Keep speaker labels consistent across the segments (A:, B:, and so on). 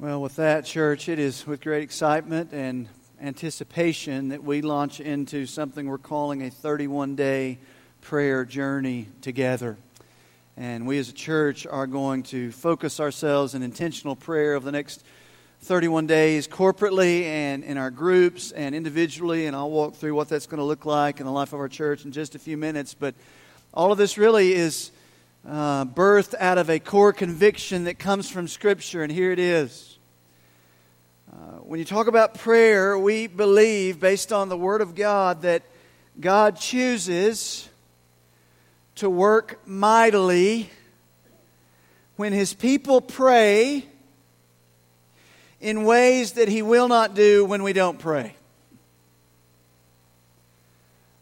A: Well, with that, church, it is with great excitement and anticipation that we launch into something we're calling a 31 day prayer journey together. And we as a church are going to focus ourselves in intentional prayer over the next 31 days corporately and in our groups and individually. And I'll walk through what that's going to look like in the life of our church in just a few minutes. But all of this really is uh, birthed out of a core conviction that comes from Scripture. And here it is. Uh, when you talk about prayer, we believe, based on the Word of God, that God chooses to work mightily when His people pray in ways that He will not do when we don't pray.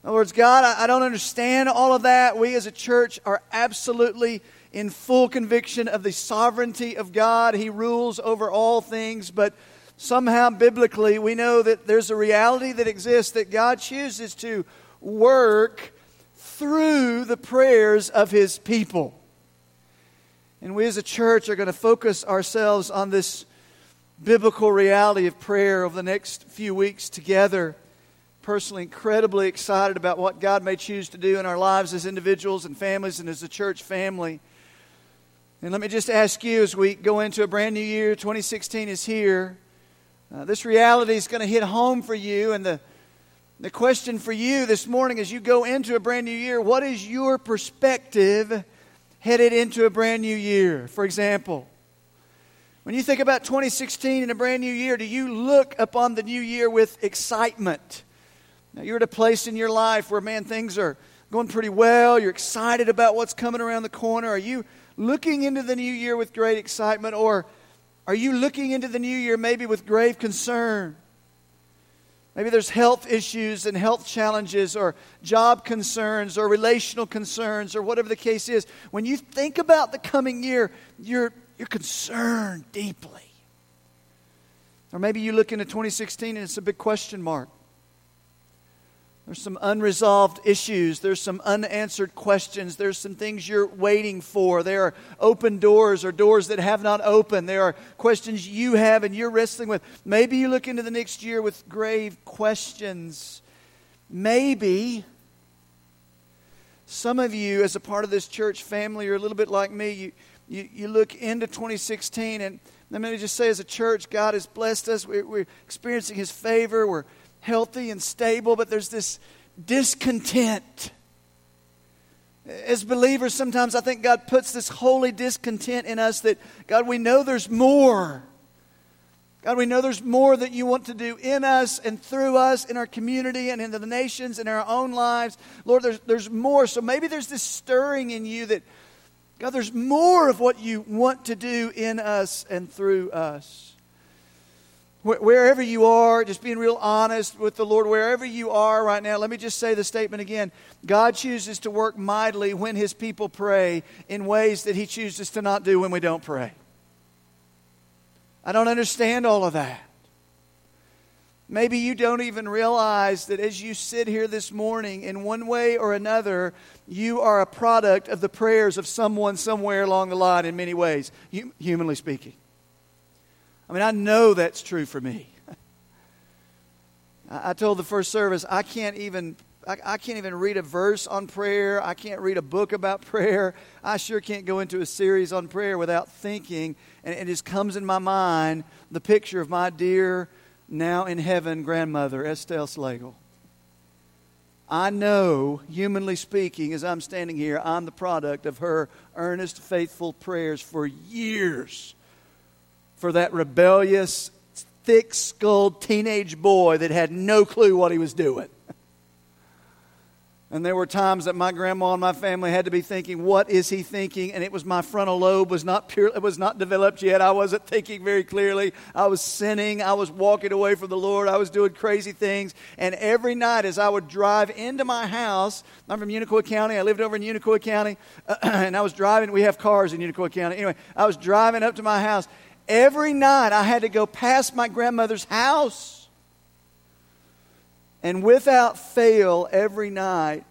A: In other words, God, I don't understand all of that. We as a church are absolutely in full conviction of the sovereignty of God. He rules over all things, but somehow biblically we know that there's a reality that exists that God chooses to work through the prayers of His people. And we as a church are going to focus ourselves on this biblical reality of prayer over the next few weeks together. Personally, incredibly excited about what God may choose to do in our lives as individuals and families and as a church family. And let me just ask you as we go into a brand new year, 2016 is here. Uh, this reality is going to hit home for you. And the, the question for you this morning as you go into a brand new year what is your perspective headed into a brand new year? For example, when you think about 2016 and a brand new year, do you look upon the new year with excitement? Now, you're at a place in your life where, man, things are going pretty well. You're excited about what's coming around the corner. Are you looking into the new year with great excitement, or are you looking into the new year maybe with grave concern? Maybe there's health issues and health challenges, or job concerns, or relational concerns, or whatever the case is. When you think about the coming year, you're you're concerned deeply. Or maybe you look into 2016 and it's a big question mark. There's some unresolved issues. There's some unanswered questions. There's some things you're waiting for. There are open doors or doors that have not opened. There are questions you have and you're wrestling with. Maybe you look into the next year with grave questions. Maybe some of you, as a part of this church family, are a little bit like me. You, you, you look into 2016, and let me just say, as a church, God has blessed us. We're, we're experiencing His favor. We're healthy and stable, but there's this discontent. As believers, sometimes I think God puts this holy discontent in us that, God, we know there's more. God, we know there's more that you want to do in us and through us, in our community and in the nations, in our own lives. Lord, there's, there's more. So maybe there's this stirring in you that, God, there's more of what you want to do in us and through us. Wherever you are, just being real honest with the Lord, wherever you are right now, let me just say the statement again. God chooses to work mightily when His people pray in ways that He chooses to not do when we don't pray. I don't understand all of that. Maybe you don't even realize that as you sit here this morning, in one way or another, you are a product of the prayers of someone somewhere along the line in many ways, humanly speaking. I mean, I know that's true for me. I told the first service, I can't even. I, can't even read a verse on prayer. I can't read a book about prayer. I sure can't go into a series on prayer without thinking, and it just comes in my mind the picture of my dear now in heaven grandmother, Estelle Slagle. I know, humanly speaking, as I'm standing here, I'm the product of her earnest, faithful prayers for years for that rebellious, thick skulled teenage boy that had no clue what he was doing. And there were times that my grandma and my family had to be thinking, what is he thinking? And it was my frontal lobe was not pure, it was not developed yet. I wasn't thinking very clearly. I was sinning. I was walking away from the Lord. I was doing crazy things. And every night as I would drive into my house, I'm from Unicoi County. I lived over in Unicoi County. and I was driving, we have cars in Unicoi County. Anyway, I was driving up to my house. Every night I had to go past my grandmother's house and without fail, every night,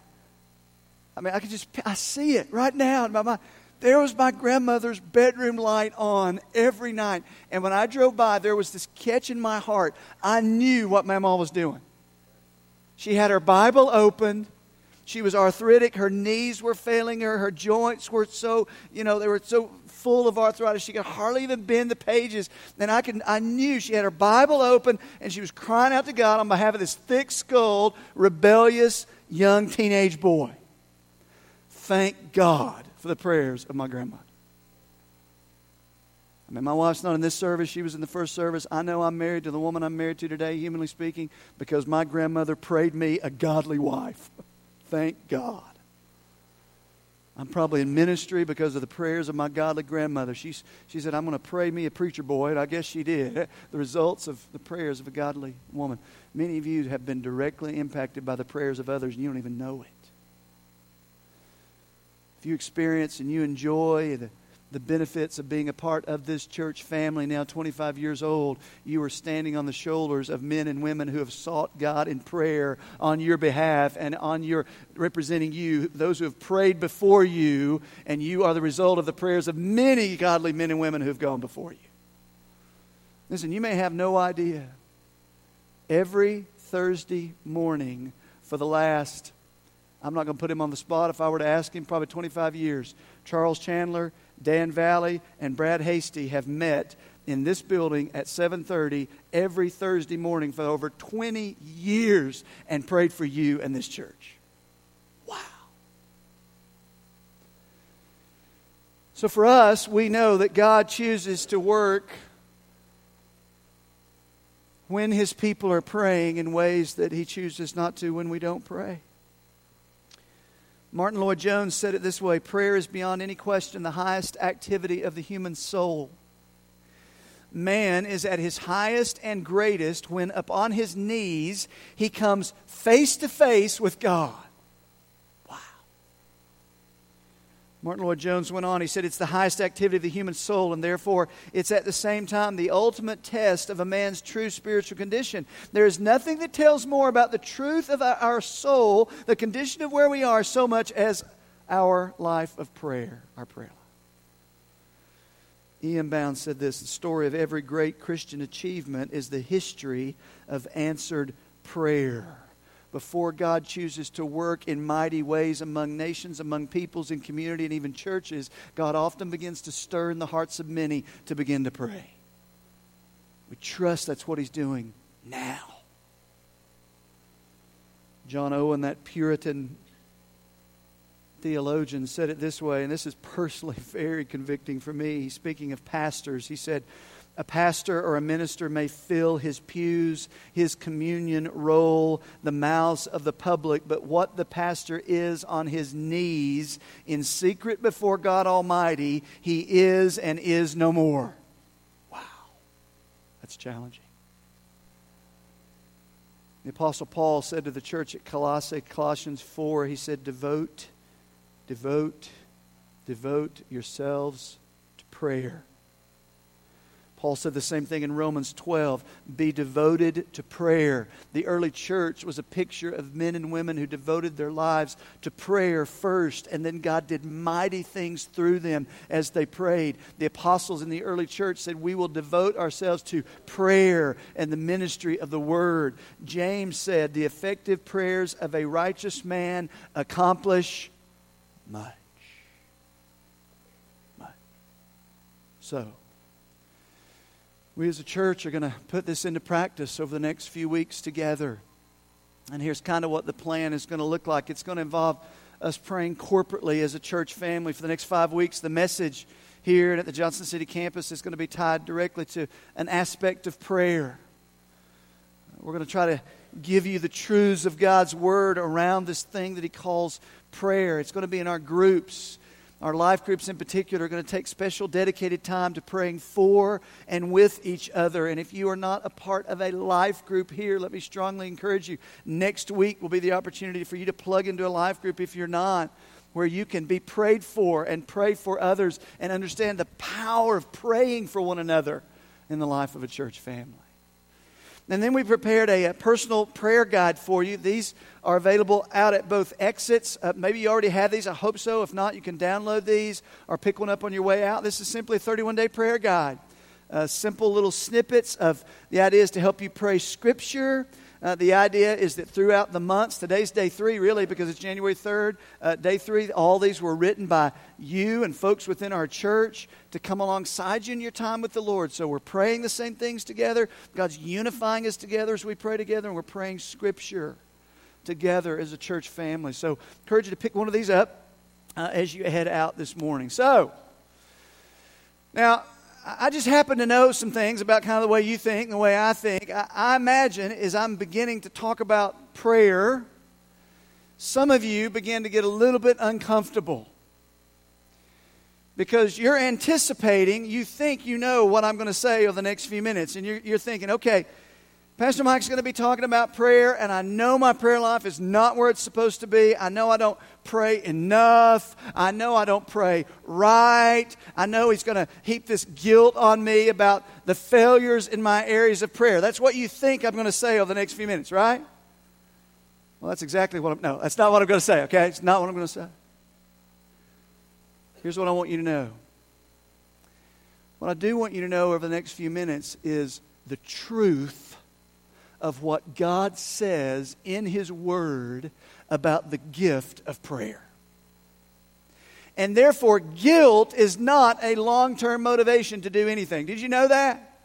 A: I mean, I can just, I see it right now in my mind. there was my grandmother's bedroom light on every night. And when I drove by, there was this catch in my heart. I knew what my mom was doing. She had her Bible opened. She was arthritic. Her knees were failing her. Her joints were so, you know, they were so full of arthritis. She could hardly even bend the pages. And I, could, I knew she had her Bible open and she was crying out to God on behalf of this thick skulled, rebellious young teenage boy. Thank God for the prayers of my grandma. I mean, my wife's not in this service. She was in the first service. I know I'm married to the woman I'm married to today, humanly speaking, because my grandmother prayed me a godly wife. Thank God. I'm probably in ministry because of the prayers of my godly grandmother. She, she said, I'm going to pray me a preacher boy, and I guess she did. The results of the prayers of a godly woman. Many of you have been directly impacted by the prayers of others, and you don't even know it. If you experience and you enjoy the the benefits of being a part of this church family, now 25 years old. You are standing on the shoulders of men and women who have sought God in prayer on your behalf and on your representing you, those who have prayed before you, and you are the result of the prayers of many godly men and women who have gone before you. Listen, you may have no idea. Every Thursday morning for the last, I'm not going to put him on the spot if I were to ask him, probably 25 years, Charles Chandler Dan Valley and Brad Hasty have met in this building at 7:30 every Thursday morning for over 20 years and prayed for you and this church. Wow. So for us, we know that God chooses to work when his people are praying in ways that he chooses not to when we don't pray. Martyn Lloyd-Jones said it this way prayer is beyond any question the highest activity of the human soul. Man is at his highest and greatest when, upon his knees, he comes face to face with God. Martyn Lloyd-Jones went on, he said, It's the highest activity of the human soul, and therefore it's at the same time the ultimate test of a man's true spiritual condition. There is nothing that tells more about the truth of our soul, the condition of where we are, so much as our life of prayer, our prayer life. E.M. Bounds said this The story of every great Christian achievement is the history of answered prayer before God chooses to work in mighty ways among nations, among peoples, in community, and even churches, God often begins to stir in the hearts of many to begin to pray. We trust that's what He's doing now. John Owen, that Puritan theologian, said it this way, and this is personally very convicting for me. He's speaking of pastors, he said, a pastor or a minister may fill his pews, his communion roll, the mouths of the public, but what the pastor is on his knees in secret before God Almighty, he is and is no more. Wow. That's challenging. The Apostle Paul said to the church at Colossae, Colossians 4, he said, Devote, devote, devote yourselves to prayer Paul said the same thing in Romans 12 be devoted to prayer. The early church was a picture of men and women who devoted their lives to prayer first, and then God did mighty things through them as they prayed. The apostles in the early church said, We will devote ourselves to prayer and the ministry of the word. James said, The effective prayers of a righteous man accomplish much. Much. So, we as a church are going to put this into practice over the next few weeks together. And here's kind of what the plan is going to look like it's going to involve us praying corporately as a church family for the next five weeks. The message here at the Johnson City campus is going to be tied directly to an aspect of prayer. We're going to try to give you the truths of God's Word around this thing that He calls prayer. It's going to be in our groups. Our life groups, in particular, are going to take special dedicated time to praying for and with each other. And if you are not a part of a life group here, let me strongly encourage you. Next week will be the opportunity for you to plug into a life group if you're not, where you can be prayed for and pray for others and understand the power of praying for one another in the life of a church family. And then we prepared a, a, personal prayer guide for you. These are available out at both exits. Uh, maybe you already have these. I hope so. If not, you can download these or pick one up on your way out. This is simply a 31 day prayer guide. Uh, simple little snippets of the ideas to help you pray Scripture, uh, the idea is that throughout the months, today's day three, really, because it's January 3rd, uh, day three, all these were written by you and folks within our church to come alongside you in your time with the Lord. So we're praying the same things together. God's unifying us together as we pray together, and we're praying Scripture together as a church family. So I encourage you to pick one of these up uh, as you head out this morning. So, now, I just happen to know some things about kind of the way you think and the way I think. I, imagine as I'm beginning to talk about prayer, some of you begin to get a little bit uncomfortable because you're anticipating, you think you know what I'm going to say over the next few minutes, and you're, you're thinking, okay, Pastor Mike's going to be talking about prayer, and I know my prayer life is not where it's supposed to be. I know I don't pray enough. I know I don't pray right. I know he's going to heap this guilt on me about the failures in my areas of prayer. That's what you think I'm going to say over the next few minutes, right? Well, that's exactly what I'm. No, that's not what I'm going to say, okay? It's not what I'm going to say. Here's what I want you to know. What I do want you to know over the next few minutes is the truth of what God says in His Word about the gift of prayer. And therefore, guilt is not a long term motivation to do anything. Did you know that?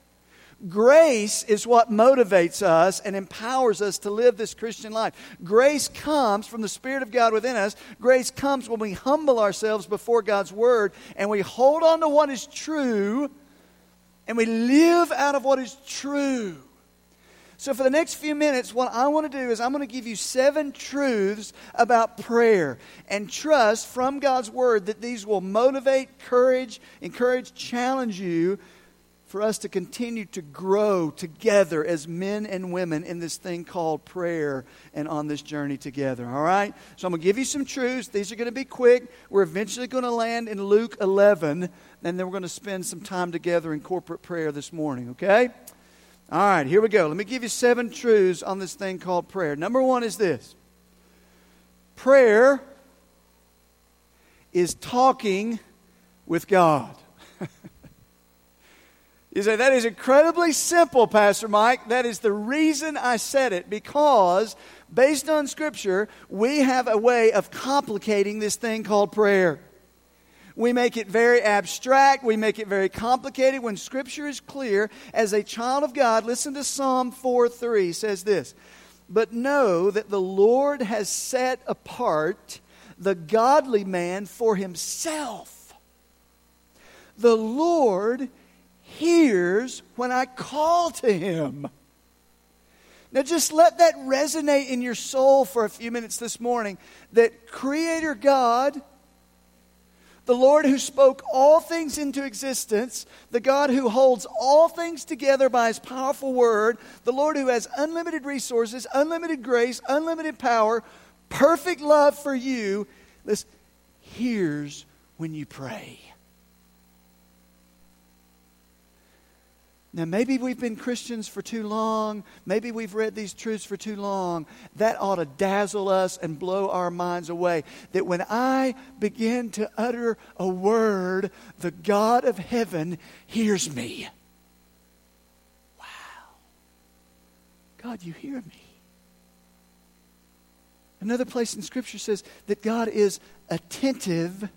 A: Grace is what motivates us and empowers us to live this Christian life. Grace comes from the Spirit of God within us. Grace comes when we humble ourselves before God's Word and we hold on to what is true and we live out of what is true. So, for the next few minutes, what I want to do is I'm going to give you seven truths about prayer and trust from God's Word that these will motivate, courage, encourage, challenge you for us to continue to grow together as men and women in this thing called prayer and on this journey together. All right? So I'm going to give you some truths. These are going to be quick. We're eventually going to land in Luke 11, and then we're going to spend some time together in corporate prayer this morning, okay? All right, here we go. Let me give you seven truths on this thing called prayer. Number one is this prayer is talking with God. you say, that is incredibly simple, Pastor Mike. That is the reason I said it, because based on Scripture, we have a way of complicating this thing called prayer. We make it very abstract. We make it very complicated when Scripture is clear. As a child of God, listen to Psalm 4 3 says this But know that the Lord has set apart the godly man for himself. The Lord hears when I call to him. Now, just let that resonate in your soul for a few minutes this morning that Creator God the Lord who spoke all things into existence, the God who holds all things together by his powerful word, the Lord who has unlimited resources, unlimited grace, unlimited power, perfect love for you, listen, hears when you pray. Now, maybe we've been Christians for too long. Maybe we've read these truths for too long. That ought to dazzle us and blow our minds away. That when I begin to utter a word, the God of heaven hears me. Wow. God, you hear me. Another place in Scripture says that God is attentive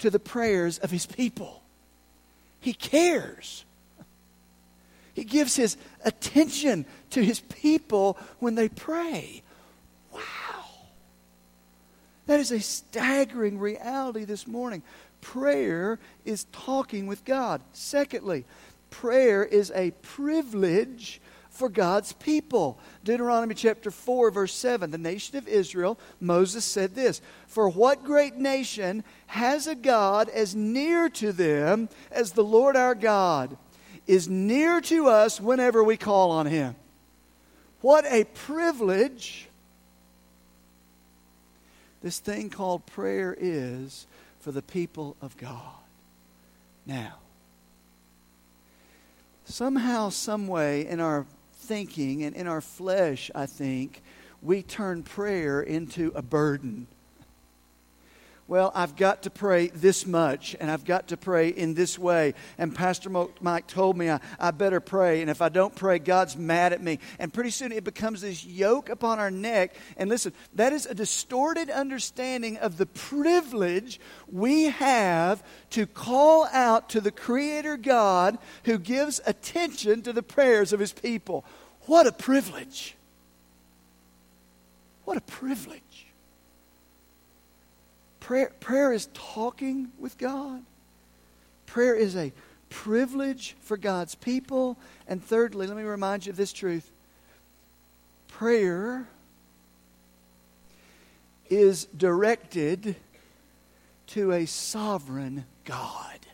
A: to the prayers of his people, he cares. He gives his attention to his people when they pray. Wow. That is a staggering reality this morning. Prayer is talking with God. Secondly, prayer is a privilege for God's people. Deuteronomy chapter 4, verse 7. The nation of Israel, Moses said this For what great nation has a God as near to them as the Lord our God? Is near to us whenever we call on Him. What a privilege this thing called prayer is for the people of God. Now, somehow, some way in our thinking and in our flesh, I think, we turn prayer into a burden well, I've got to pray this much, and I've got to pray in this way. And Pastor Mike told me I, I, better pray, and if I don't pray, God's mad at me. And pretty soon it becomes this yoke upon our neck. And listen, that is a distorted understanding of the privilege we have to call out to the Creator God who gives attention to the prayers of His people. What a privilege! What a privilege. Prayer, prayer is talking with God. Prayer is a privilege for God's people. And thirdly, let me remind you of this truth prayer is directed to a sovereign God.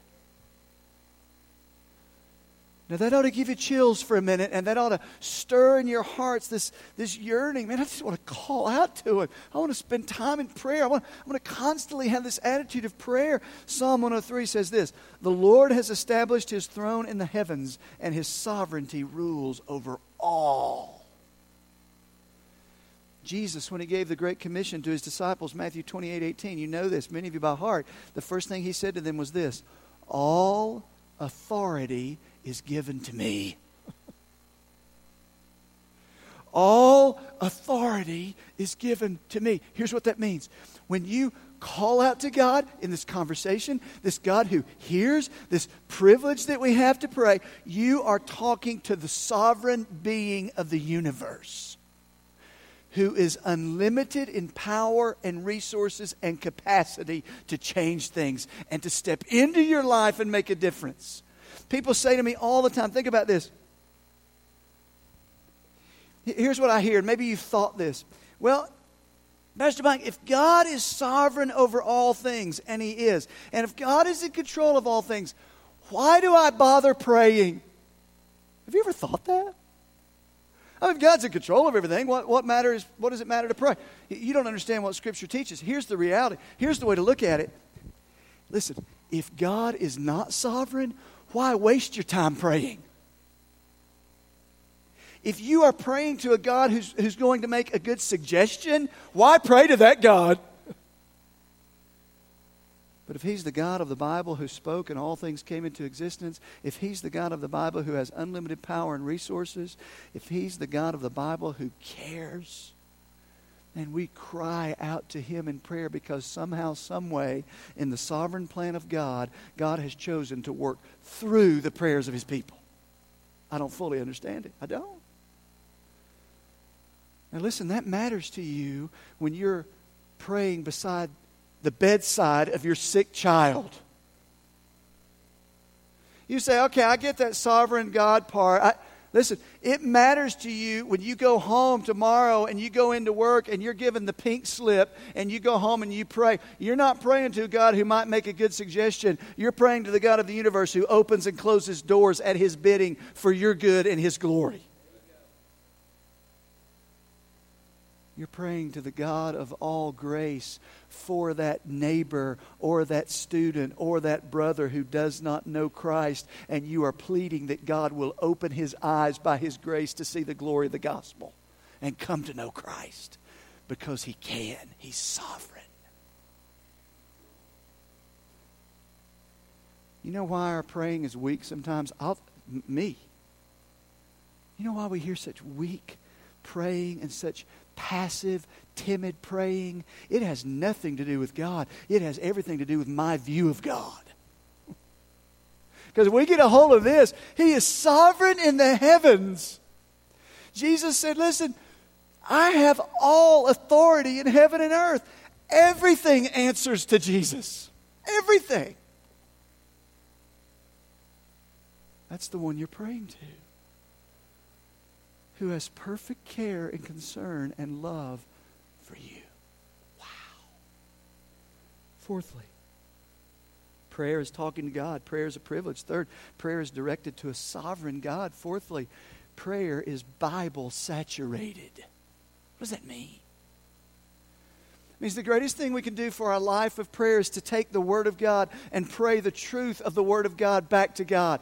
A: Now, that ought to give you chills for a minute, and that ought to stir in your hearts this, this yearning. Man, I just want to call out to Him. I want to spend time in prayer. I want, I want to constantly have this attitude of prayer. Psalm 103 says this The Lord has established His throne in the heavens, and His sovereignty rules over all. Jesus, when he gave the Great Commission to his disciples, Matthew 28 18, you know this, many of you by heart, the first thing he said to them was this All authority is given to me. All authority is given to me. Here's what that means. When you call out to God in this conversation, this God who hears, this privilege that we have to pray, you are talking to the sovereign being of the universe who is unlimited in power and resources and capacity to change things and to step into your life and make a difference. People say to me all the time, think about this. Here's what I hear. Maybe you've thought this. Well, Pastor Mike, if God is sovereign over all things, and He is, and if God is in control of all things, why do I bother praying? Have you ever thought that? I mean, if God's in control of everything, what, what matters? What does it matter to pray? You don't understand what Scripture teaches. Here's the reality. Here's the way to look at it. Listen, if God is not sovereign, why waste your time praying? If you are praying to a God who's, who's going to make a good suggestion, why pray to that God? But if He's the God of the Bible who spoke and all things came into existence, if He's the God of the Bible who has unlimited power and resources, if He's the God of the Bible who cares, and we cry out to Him in prayer because somehow, someway, in the sovereign plan of God, God has chosen to work through the prayers of His people. I don't fully understand it. I don't. Now, listen, that matters to you when you're praying beside the bedside of your sick child. You say, okay, I get that sovereign God part. I, Listen, it matters to you when you go home tomorrow and you go into work and you're given the pink slip and you go home and you pray. You're not praying to a God who might make a good suggestion. You're praying to the God of the universe who opens and closes doors at his bidding for your good and his glory. You're praying to the God of all grace for that neighbor or that student or that brother who does not know Christ, and you are pleading that God will open his eyes by his grace to see the glory of the gospel and come to know Christ because he can. He's sovereign. You know why our praying is weak sometimes? I'll, me. You know why we hear such weak praying and such passive, timid praying. It has nothing to do with God, it has everything to do with my view of God. Because if we get a hold of this, He is sovereign in the heavens. Jesus said, Listen, I have all authority in heaven and earth. Everything answers to Jesus. Everything. That's the one you're praying to who has perfect care and concern and love for you. Wow. Fourthly, prayer is talking to God. Prayer is a privilege. Third, prayer is directed to a sovereign God. Fourthly, prayer is Bible saturated. What does that mean? It means the greatest thing we can do for our life of prayer is to take the Word of God and pray the truth of the Word of God back to God.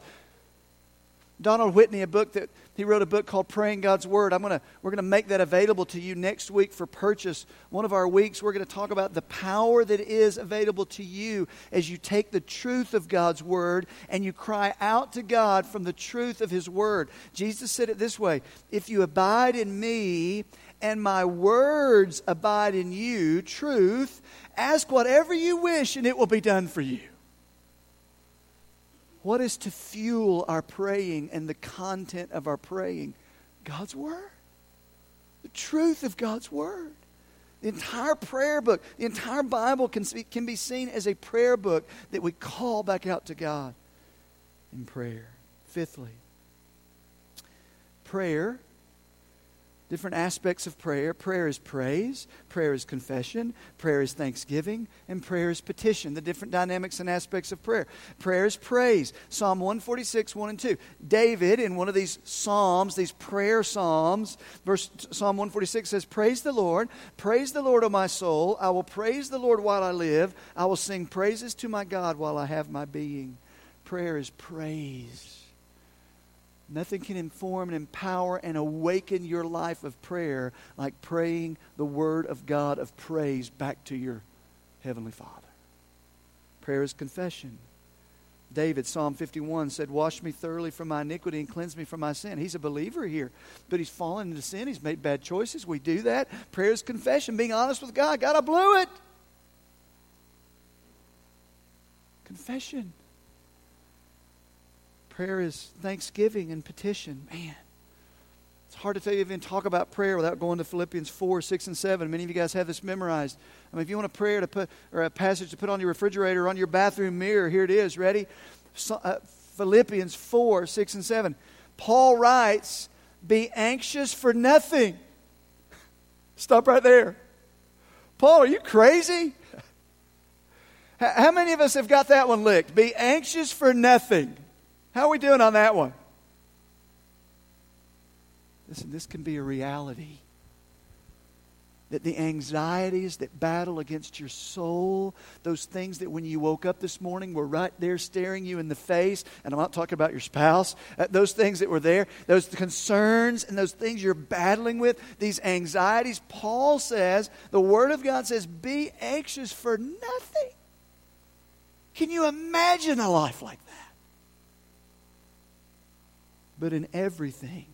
A: Donald Whitney, a book that he wrote a book called Praying God's Word. I'm gonna, we're going to make that available to you next week for purchase. One of our weeks, we're going to talk about the power that is available to you as you take the truth of God's Word and you cry out to God from the truth of His Word. Jesus said it this way If you abide in me and my words abide in you, truth, ask whatever you wish and it will be done for you. What is to fuel our praying and the content of our praying? God's Word. The truth of God's Word. The entire prayer book, the entire Bible can, can be seen as a prayer book that we call back out to God in prayer. Fifthly, prayer different aspects of prayer. Prayer is praise, prayer is confession, prayer is thanksgiving, and prayer is petition. The different dynamics and aspects of prayer. Prayer is praise. Psalm 146, 1 and 2. David, in one of these psalms, these prayer psalms, verse Psalm 146 says, Praise the Lord, praise the Lord, O my soul. I will praise the Lord while I live. I will sing praises to my God while I have my being. Prayer is praise. Nothing can inform and empower and awaken your life of prayer like praying the word of God of praise back to your Heavenly Father. Prayer is confession. David, Psalm 51, said, Wash me thoroughly from my iniquity and cleanse me from my sin. He's a believer here, but he's fallen into sin. He's made bad choices. We do that. Prayer is confession, being honest with God. God, I blew it. Confession. Prayer is thanksgiving and petition. Man, it's hard to tell you even talk about prayer without going to Philippians 4, 6, and 7. Many of you guys have this memorized. I mean, if you want a prayer to put, or a passage to put on your refrigerator or on your bathroom mirror, here it is. Ready? So, uh, Philippians 4, 6, and 7. Paul writes, Be anxious for nothing. Stop right there. Paul, are you crazy? How many of us have got that one licked? Be anxious for nothing. How are we doing on that one? Listen, this can be a reality. That the anxieties that battle against your soul, those things that when you woke up this morning were right there staring you in the face, and I'm not talking about your spouse, uh, those things that were there, those concerns and those things you're battling with, these anxieties, Paul says, the Word of God says, be anxious for nothing. Can you imagine a life like that? But in everything,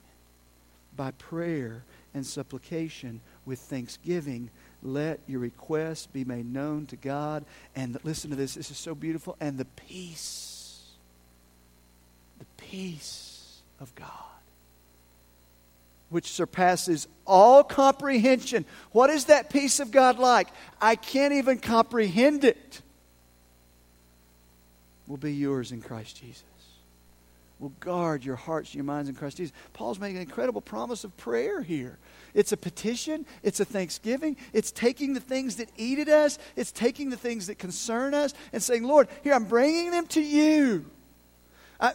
A: by prayer and supplication with thanksgiving, let your requests be made known to God. And listen to this, this is so beautiful. And the peace, the peace of God, which surpasses all comprehension. What is that peace of God like? I can't even comprehend it. Will be yours in Christ Jesus will guard your hearts and your minds in Christ Jesus. Paul's making an incredible promise of prayer here. It's a petition, it's a thanksgiving, it's taking the things that eat at us, it's taking the things that concern us, and saying, Lord, here, I'm bringing them to you. Uh,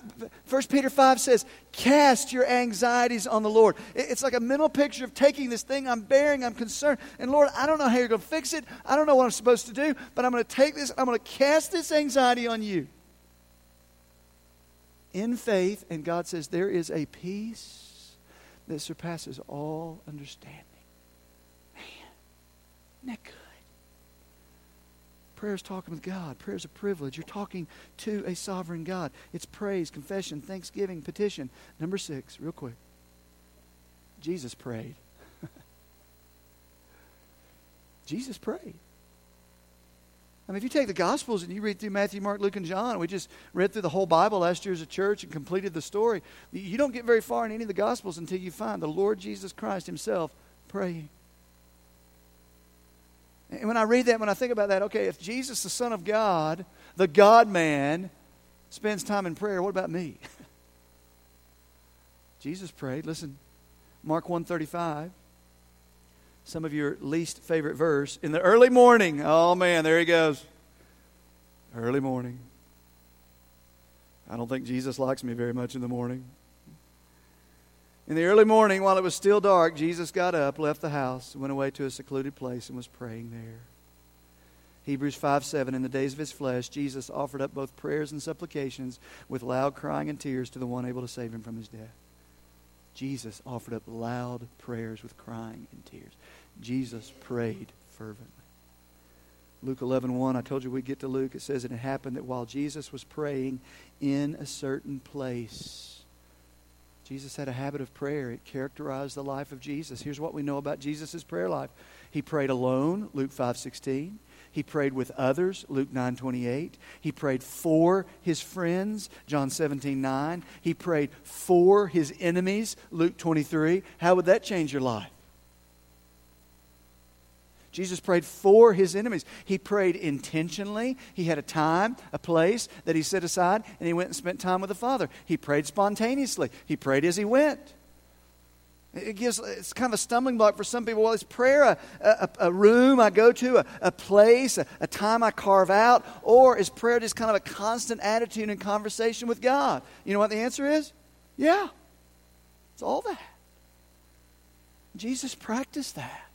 A: 1 Peter 5 says, Cast your anxieties on the Lord. It's like a mental picture of taking this thing I'm bearing, I'm concerned, and Lord, I don't know how you're going to fix it. I don't know what I'm supposed to do, but I'm going to take this, I'm going to cast this anxiety on you in faith, and God says there is a peace that surpasses all understanding. Man, isn't that good? Prayer is talking with God. Prayer is a privilege. You're talking to a sovereign God. It's praise, confession, thanksgiving, petition. Number six, real quick. Jesus prayed. Jesus prayed. I mean, if you take the Gospels and you read through Matthew, Mark, Luke, and John, we just read through the whole Bible last year as a church and completed the story. You don't get very far in any of the Gospels until you find the Lord Jesus Christ Himself praying. And when I read that, when I think about that, okay, if Jesus, the Son of God, the God man, spends time in prayer, what about me? Jesus prayed. Listen, Mark 135 some of your least favorite verse. In the early morning, oh man, there he goes. Early morning. I don't think Jesus likes me very much in the morning. In the early morning, while it was still dark, Jesus got up, left the house, went away to a secluded place, and was praying there. Hebrews 5 7, in the days of his flesh, Jesus offered up both prayers and supplications with loud crying and tears to the one able to save him from his death. Jesus offered up loud prayers with crying and tears. Jesus prayed fervently. Luke 11 1, I told you we'd get to Luke. It says, And it happened that while Jesus was praying in a certain place, Jesus had a habit of prayer. It characterized the life of Jesus. Here's what we know about Jesus' prayer life. He prayed alone, Luke 5 16. He prayed with others, Luke 9 28. He prayed for his friends, John 17 9. He prayed for his enemies, Luke 23. How would that change your life? Jesus prayed for his enemies. He prayed intentionally. He had a time, a place that he set aside, and he went and spent time with the Father. He prayed spontaneously. He prayed as he went. It gives it's kind of a stumbling block for some people. Well, is prayer a, a, a room I go to, a, a place, a, a, time I carve out, or is prayer just kind of a constant attitude and conversation with God? You know what the answer is? Yeah, it's all that. Jesus practiced that.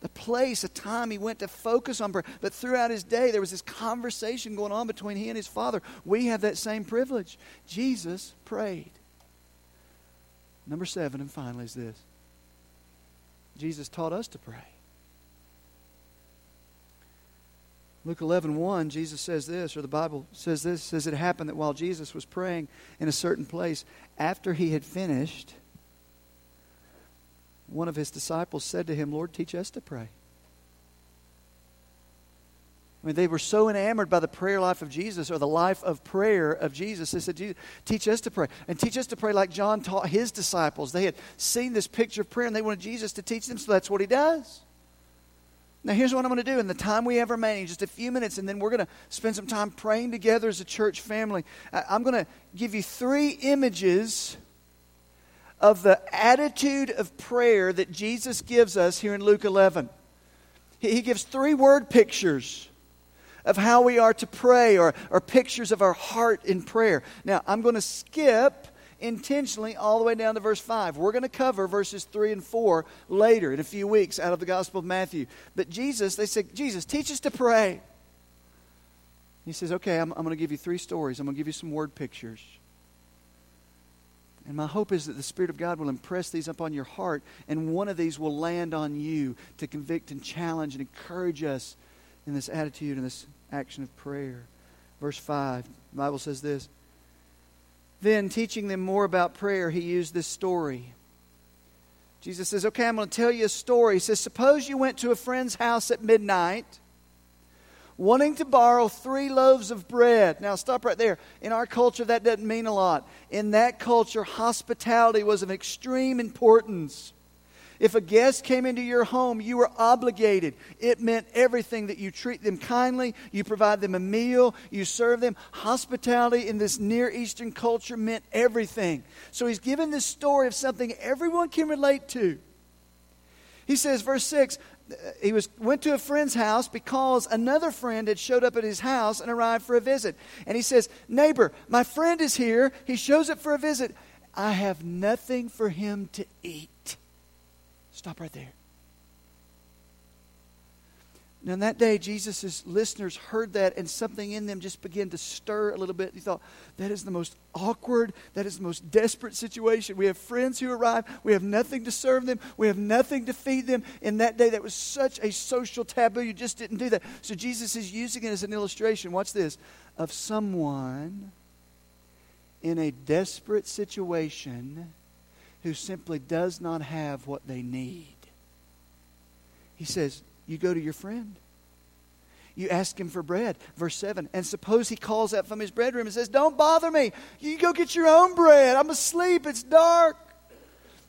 A: The place, a time he went to focus on prayer. But throughout his day, there was this conversation going on between he and his Father. We have that same privilege. Jesus prayed. Number seven, and finally, is this Jesus taught us to pray. Luke 11, 1, Jesus says this, or the Bible says this, says it happened that while Jesus was praying in a certain place, after he had finished, one of his disciples said to him, Lord, teach us to pray. I mean, they were so enamored by the prayer life of Jesus or the life of prayer of Jesus. They said, Teach us to pray. And teach us to pray like John taught his disciples. They had seen this picture of prayer and they wanted Jesus to teach them, so that's what he does. Now, here's what I'm going to do in the time we have remaining, just a few minutes, and then we're going to spend some time praying together as a church family. I'm going to give you three images of the attitude of prayer that Jesus gives us here in Luke 11. He gives three word pictures of how we are to pray or, or pictures of our heart in prayer. Now, I'm going to skip intentionally all the way down to verse 5. We're going to cover verses 3 and 4 later in a few weeks out of the Gospel of Matthew. But Jesus, they said, Jesus, teach us to pray. He says, Okay, I'm, I'm going to give you three stories. I'm going to give you some word pictures. And my hope is that the Spirit of God will impress these upon your heart, and one of these will land on you to convict and challenge and encourage us in this attitude and this action of prayer. Verse 5, the Bible says this Then, teaching them more about prayer, he used this story. Jesus says, Okay, I'm going to tell you a story. He says, Suppose you went to a friend's house at midnight wanting to borrow three loaves of bread. Now, stop right there. In our culture, that doesn't mean a lot. In that culture, hospitality was of extreme importance. If a guest came into your home, you were obligated. It meant everything that you treat them kindly, you provide them a meal, you serve them. Hospitality in this Near Eastern culture meant everything. So he's given this story of something everyone can relate to. He says, verse 6 uh, he was went to a friend's house because another friend had showed up at his house and arrived for a visit. And he says, "Neighbor, my friend is here. He shows up for a visit. I have nothing for him to eat." Stop right there. Now, that day, Jesus' listeners heard that, and something in them just began to stir a little bit. He thought, that is the most awkward, that is the most desperate situation. We have friends who arrive, we have nothing to serve them, we have nothing to feed them. In that day, that was such a social taboo, you just didn't do that. So, Jesus is using it as an illustration. Watch this of someone in a desperate situation who simply does not have what they need. He says, you go to your friend. You ask him for bread. Verse 7. And suppose he calls out from his bedroom and says, Don't bother me. You go get your own bread. I'm asleep. It's dark.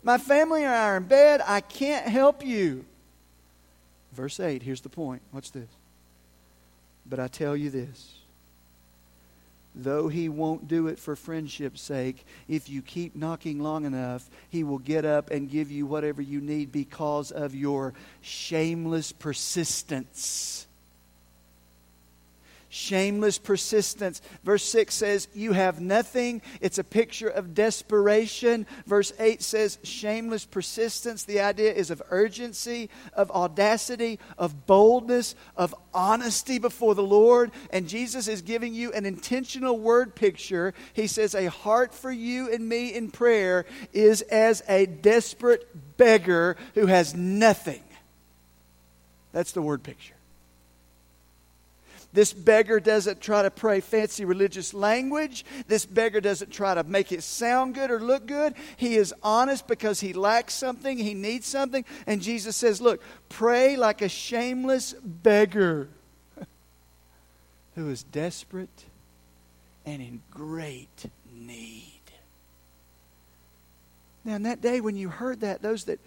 A: My family and I are in bed. I can't help you. Verse 8. Here's the point. Watch this. But I tell you this though he won't do it for friendship's sake, if you keep knocking long enough, he will get up and give you whatever you need because of your shameless persistence. Shameless persistence. Verse 6 says, You have nothing. It's a picture of desperation. Verse 8 says, Shameless persistence. The idea is of urgency, of audacity, of boldness, of honesty before the Lord. And Jesus is giving you an intentional word picture. He says, A heart for you and me in prayer is as a desperate beggar who has nothing. That's the word picture. This beggar doesn't try to pray fancy religious language. This beggar doesn't try to make it sound good or look good. He is honest because he lacks something, he needs something. And Jesus says, Look, pray like a shameless beggar who is desperate and in great need. Now, in that day when you heard that, those that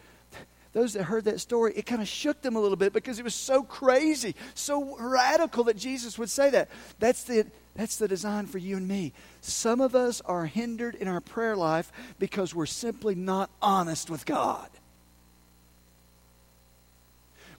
A: those that heard that story, it kind of shook them a little bit because it was so crazy, so radical that Jesus would say that. That's the, that's the design for you and me. Some of us are hindered in our prayer life because we're simply not honest with God.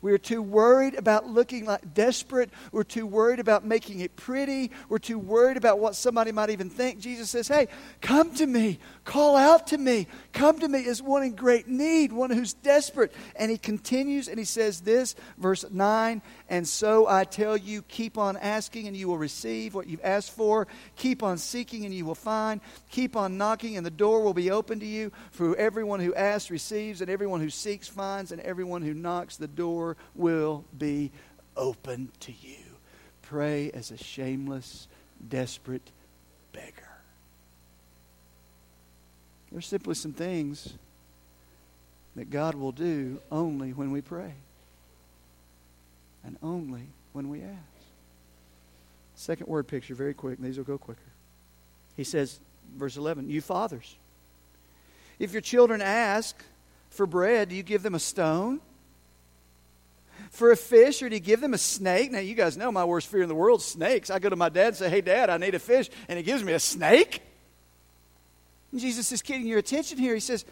A: We're too worried about looking like desperate. We're too worried about making it pretty. We're too worried about what somebody might even think. Jesus says, Hey, come to me. Call out to me. Come to me as one in great need, one who's desperate. And he continues and he says this, verse 9 And so I tell you, keep on asking and you will receive what you've asked for. Keep on seeking and you will find. Keep on knocking and the door will be open to you. For everyone who asks receives, and everyone who seeks finds, and everyone who knocks the door will be open to you. Pray as a shameless, desperate beggar. There's simply some things that God will do only when we pray and only when we ask. Second word picture, very quick. These will go quicker. He says, verse 11, You fathers, if your children ask for bread, do you give them a stone? For a fish, or he give them a snake? Now, you guys know my worst fear in the world snakes. I go to my dad and say, Hey, dad, I need a fish, and he gives me a snake? And Jesus is getting your attention here. He says,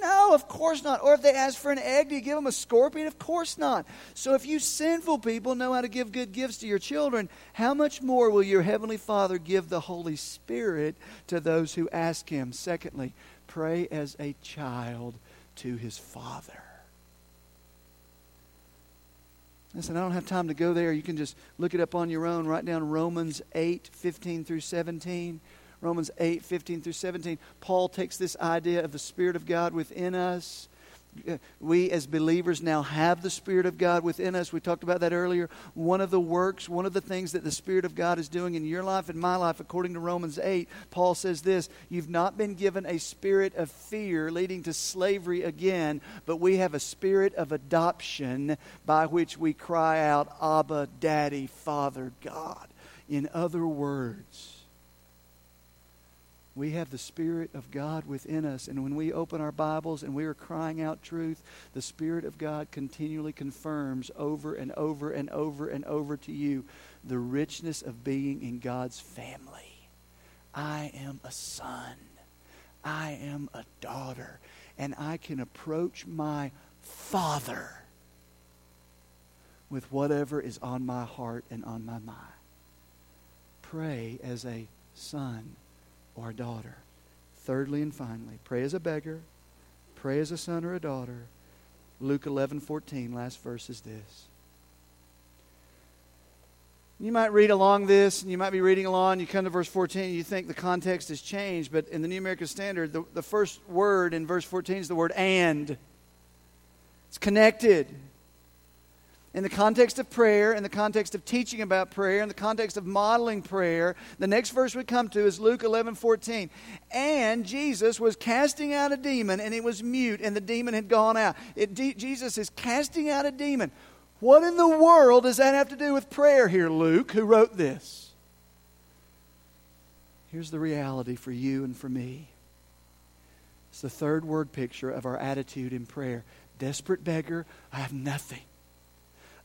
A: No, of course not. Or if they ask for an egg, do you give them a scorpion? Of course not. So if you sinful people know how to give good gifts to your children, how much more will your Heavenly Father give the Holy Spirit to those who ask Him? Secondly, pray as a child to His Father. Listen, I don't have time to go there. You can just look it up on your own. Write down Romans 8, 15 through 17. Romans 8, 15 through 17. Paul takes this idea of the Spirit of God within us we as believers now have the Spirit of God within us. We talked about that earlier. One of the works, one of the things that the Spirit of God is doing in your life and my life, according to Romans 8, Paul says this You've not been given a spirit of fear leading to slavery again, but we have a spirit of adoption by which we cry out, Abba, Daddy, Father, God. In other words, we have the Spirit of God within us. And when we open our Bibles and we are crying out truth, the Spirit of God continually confirms over and over and over and over to you the richness of being in God's family. I am a son. I am a daughter. And I can approach my Father with whatever is on my heart and on my mind. Pray as a son or a daughter. Thirdly and finally, pray as a beggar, pray as a son or a daughter. Luke 11 14, last verse is this. You might read along this, and you might be reading along, you come to verse 14, and you think the context has changed, but in the New American Standard, the, the first word in verse 14 is the word and. It's connected in the context of prayer, in the context of teaching about prayer, in the context of modeling prayer, the next verse we come to is Luke 11 14. And Jesus was casting out a demon, and it was mute, and the demon had gone out. It, Jesus is casting out a demon. What in the world does that have to do with prayer here, Luke, who wrote this? Here's the reality for you and for me. It's the third word picture of our attitude in prayer. Desperate beggar, I have nothing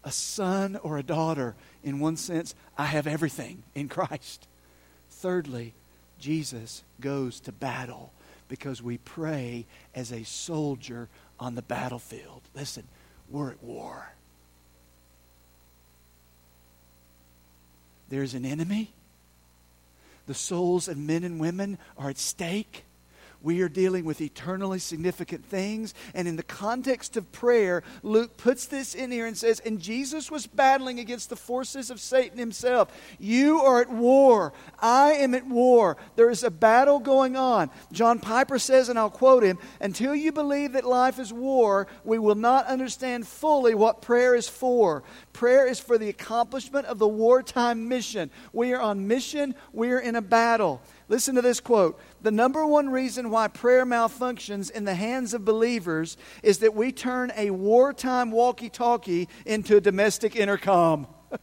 A: a son or a daughter. In one sense, I have everything in Christ. Thirdly, Jesus goes to battle because we pray as a soldier on the battlefield. Listen, we're at war. there's an enemy. The souls of men and women are at stake. We are dealing with eternally significant things. And in the context of prayer, Luke puts this in here and says, And Jesus was battling against the forces of Satan himself. You are at war. I am at war. There is a battle going on. John Piper says, and I'll quote him Until you believe that life is war, we will not understand fully what prayer is for. Prayer is for the accomplishment of the wartime mission. We are on mission, we are in a battle. Listen to this quote. The number one reason why prayer malfunctions in the hands of believers is that we turn a wartime walkie talkie into a domestic intercom.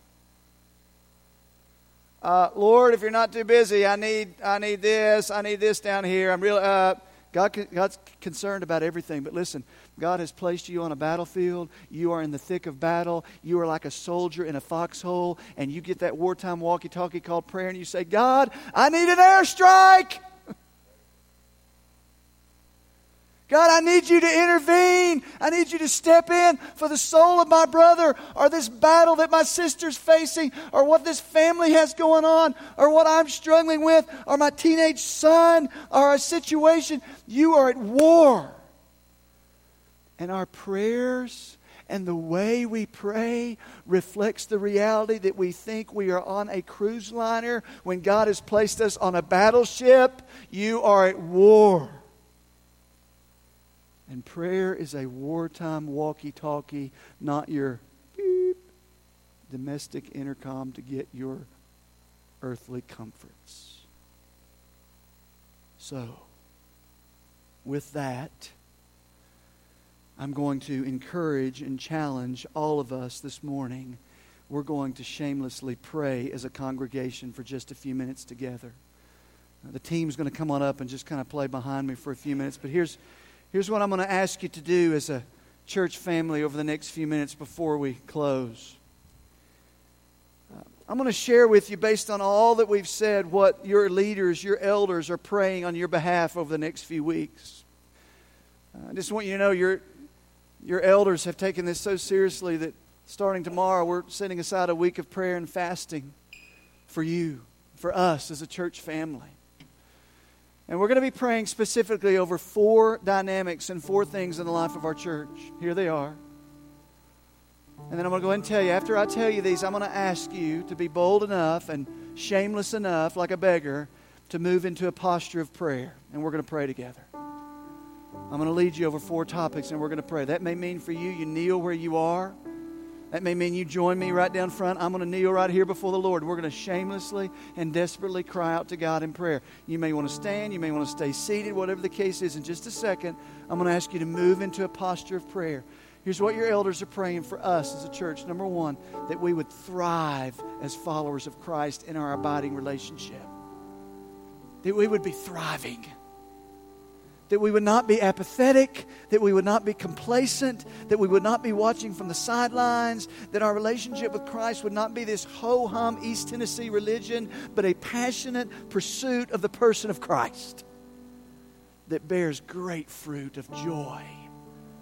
A: uh, Lord, if you're not too busy, I need, I need this, I need this down here. I'm really, uh, God, God's concerned about everything. But listen, God has placed you on a battlefield. You are in the thick of battle. You are like a soldier in a foxhole, and you get that wartime walkie talkie called prayer, and you say, God, I need an airstrike. God, I need you to intervene. I need you to step in for the soul of my brother, or this battle that my sister's facing, or what this family has going on, or what I'm struggling with, or my teenage son, or a situation. You are at war. And our prayers and the way we pray reflects the reality that we think we are on a cruise liner when God has placed us on a battleship. You are at war. And prayer is a wartime walkie talkie, not your beep, domestic intercom to get your earthly comforts. So, with that, I'm going to encourage and challenge all of us this morning. We're going to shamelessly pray as a congregation for just a few minutes together. Uh, the team's going to come on up and just kind of play behind me for a few minutes. But here's, here's what I'm going to ask you to do as a church family over the next few minutes before we close. Uh, I'm going to share with you, based on all that we've said, what your leaders, your elders are praying on your behalf over the next few weeks. Uh, I just want you to know you're your elders have taken this so seriously that starting tomorrow, we're setting aside a week of prayer and fasting for you, for us as a church family. And we're going to be praying specifically over four dynamics and four things in the life of our church. Here they are. And then I'm going to go ahead and tell you, after I tell you these, I'm going to ask you to be bold enough and shameless enough, like a beggar, to move into a posture of prayer. And we're going to pray together. I'm going to lead you over four topics and we're going to pray. That may mean for you, you kneel where you are. That may mean you join me right down front. I'm going to kneel right here before the Lord. We're going to shamelessly and desperately cry out to God in prayer. You may want to stand, you may want to stay seated, whatever the case is. In just a second, I'm going to ask you to move into a posture of prayer. Here's what your elders are praying for us as a church. Number one, that we would thrive as followers of Christ in our abiding relationship. That we would be thriving that we would not be apathetic, that we would not be complacent, that we would not be watching from the sidelines, that our relationship with Christ would not be this ho hum East Tennessee religion, but a passionate pursuit of the person of Christ that bears great fruit of joy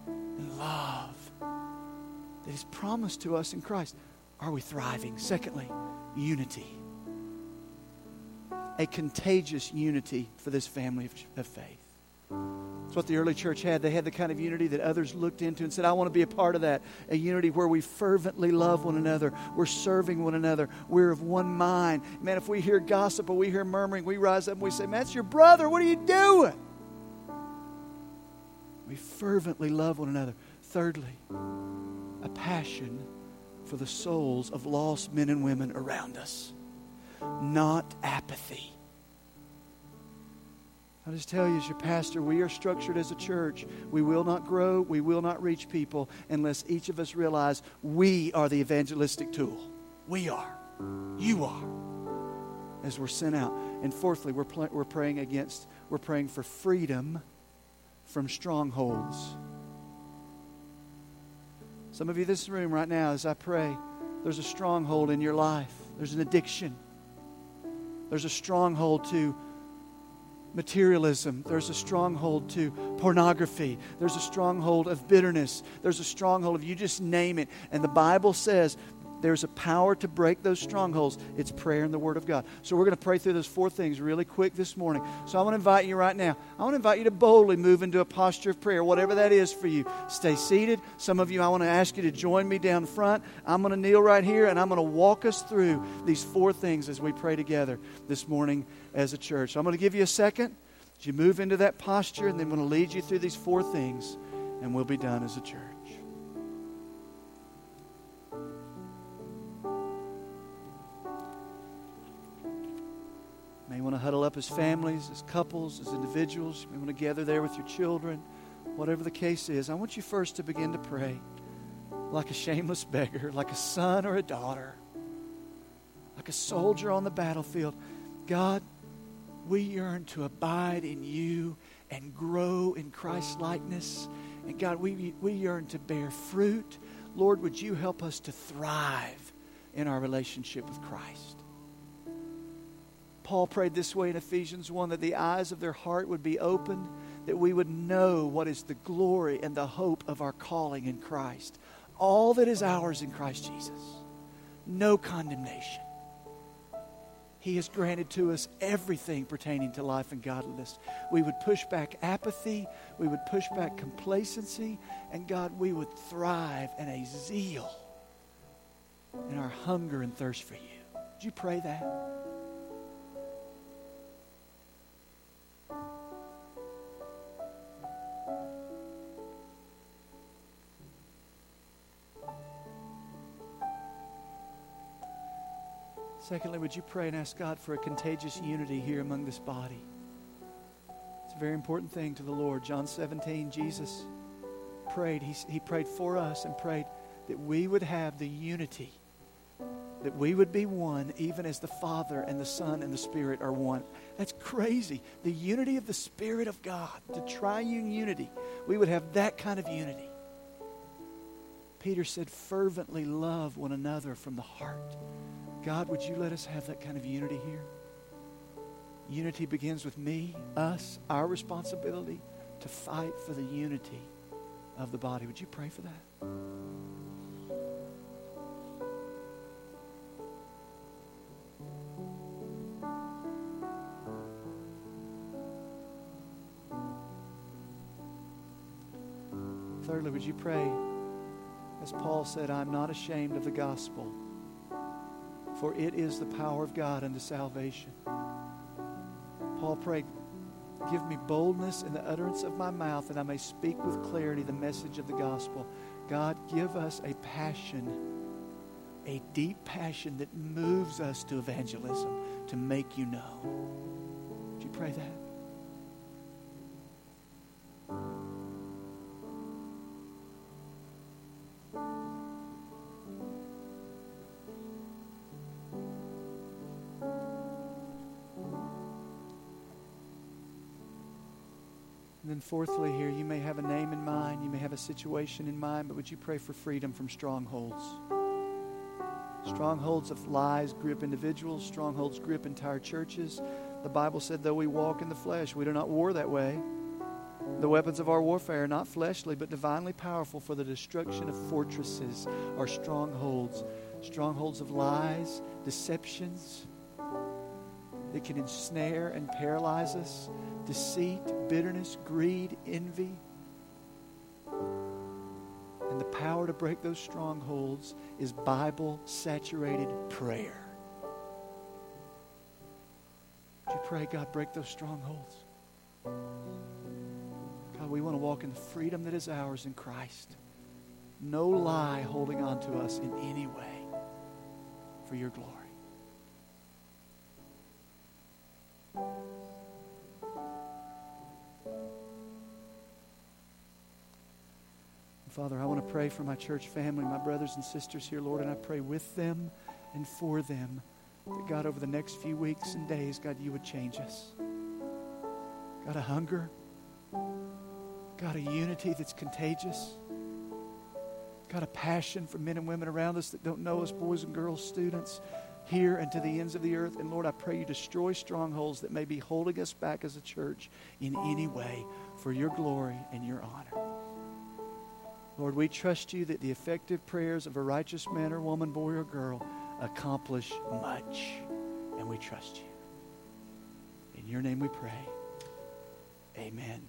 A: and love that is promised to us in Christ. Are we thriving? Secondly, unity. A contagious unity for this family of, faith. That's what the early church had. They had the kind of unity that others looked into and said, I want to be a part of that. A unity where we fervently love one another. We're serving one another. We're of one mind. Man, if we hear gossip or we hear murmuring, we rise up and we say, Man, that's your brother. What are you doing? We fervently love one another. Thirdly, a passion for the souls of lost men and women around us, not apathy. I'll just tell you, as your pastor, we are structured as a church. We will not grow, we will not reach people unless each of us realize we are the evangelistic tool. We are. You are. As we're sent out. And fourthly, we're, pl- we're praying against, we're praying for freedom from strongholds. Some of you in this room right now, as I pray, there's a stronghold in your life. There's an addiction. There's a stronghold to materialism. There's a stronghold to pornography. There's a stronghold of bitterness. There's a stronghold of you just name it. And the Bible says there's a power to break those strongholds. It's prayer and the Word of God. So we're going to pray through those four things really quick this morning. So I want to invite you right now. I want to invite you to boldly move into a posture of prayer, whatever that is for you. Stay seated. Some of you, I want to ask you to join me down front. I'm going to kneel right here and I'm going to walk us through these four things as we pray together this morning as a church. So I'm going to give you a second. As you move into that posture, and then I'm going to lead you through these four things, and we'll be done as a church. May want to huddle up as families, as couples, as individuals. You may want to gather there with your children. Whatever the case is, I want you first to begin to pray like a shameless beggar, like a son or a daughter, like a soldier on the battlefield. God, we yearn to abide in you and grow in Christ's likeness. And God, we, we yearn to bear fruit. Lord, would you help us to thrive in our relationship with Christ? Paul prayed this way in Ephesians 1 that the eyes of their heart would be opened, that we would know what is the glory and the hope of our calling in Christ. All that is ours in Christ Jesus. No condemnation. He has granted to us everything pertaining to life and godliness. We would push back apathy, we would push back complacency, and God, we would thrive in a zeal in our hunger and thirst for you. Would you pray that? Secondly, would you pray and ask God for a contagious unity here among this body? It's a very important thing to the Lord. John 17, Jesus prayed. He, he prayed for us and prayed that we would have the unity, that we would be one, even as the Father and the Son and the Spirit are one. That's crazy. The unity of the Spirit of God, the triune unity. We would have that kind of unity. Peter said, fervently love one another from the heart. God, would you let us have that kind of unity here? Unity begins with me, us, our responsibility to fight for the unity of the body. Would you pray for that? Thirdly, would you pray, as Paul said, I'm not ashamed of the gospel for it is the power of God unto salvation. Paul prayed, Give me boldness in the utterance of my mouth, that I may speak with clarity the message of the gospel. God, give us a passion, a deep passion that moves us to evangelism, to make you know. Would you pray that? Then, fourthly, here, you may have a name in mind, you may have a situation in mind, but would you pray for freedom from strongholds? Strongholds of lies grip individuals, strongholds grip entire churches. The Bible said, though we walk in the flesh, we do not war that way. The weapons of our warfare are not fleshly, but divinely powerful for the destruction of fortresses or strongholds. Strongholds of lies, deceptions that can ensnare and paralyze us deceit, bitterness, greed, envy. And the power to break those strongholds is Bible saturated prayer. Would you pray, God, break those strongholds? God, we want to walk in the freedom that is ours in Christ. No lie holding on to us in any way for your glory. Father, I want to pray for my church family, my brothers and sisters here, Lord, and I pray with them and for them that, God, over the next few weeks and days, God, you would change us. God, a hunger. God, a unity that's contagious. God, a passion for men and women around us that don't know us, boys and girls, students, here and to the ends of the earth. And Lord, I pray you destroy strongholds that may be holding us back as a church in any way for your glory and your honor. Lord, we trust you that the effective prayers of a righteous man or woman, boy or girl, accomplish much. And we trust you. In your name we pray. Amen.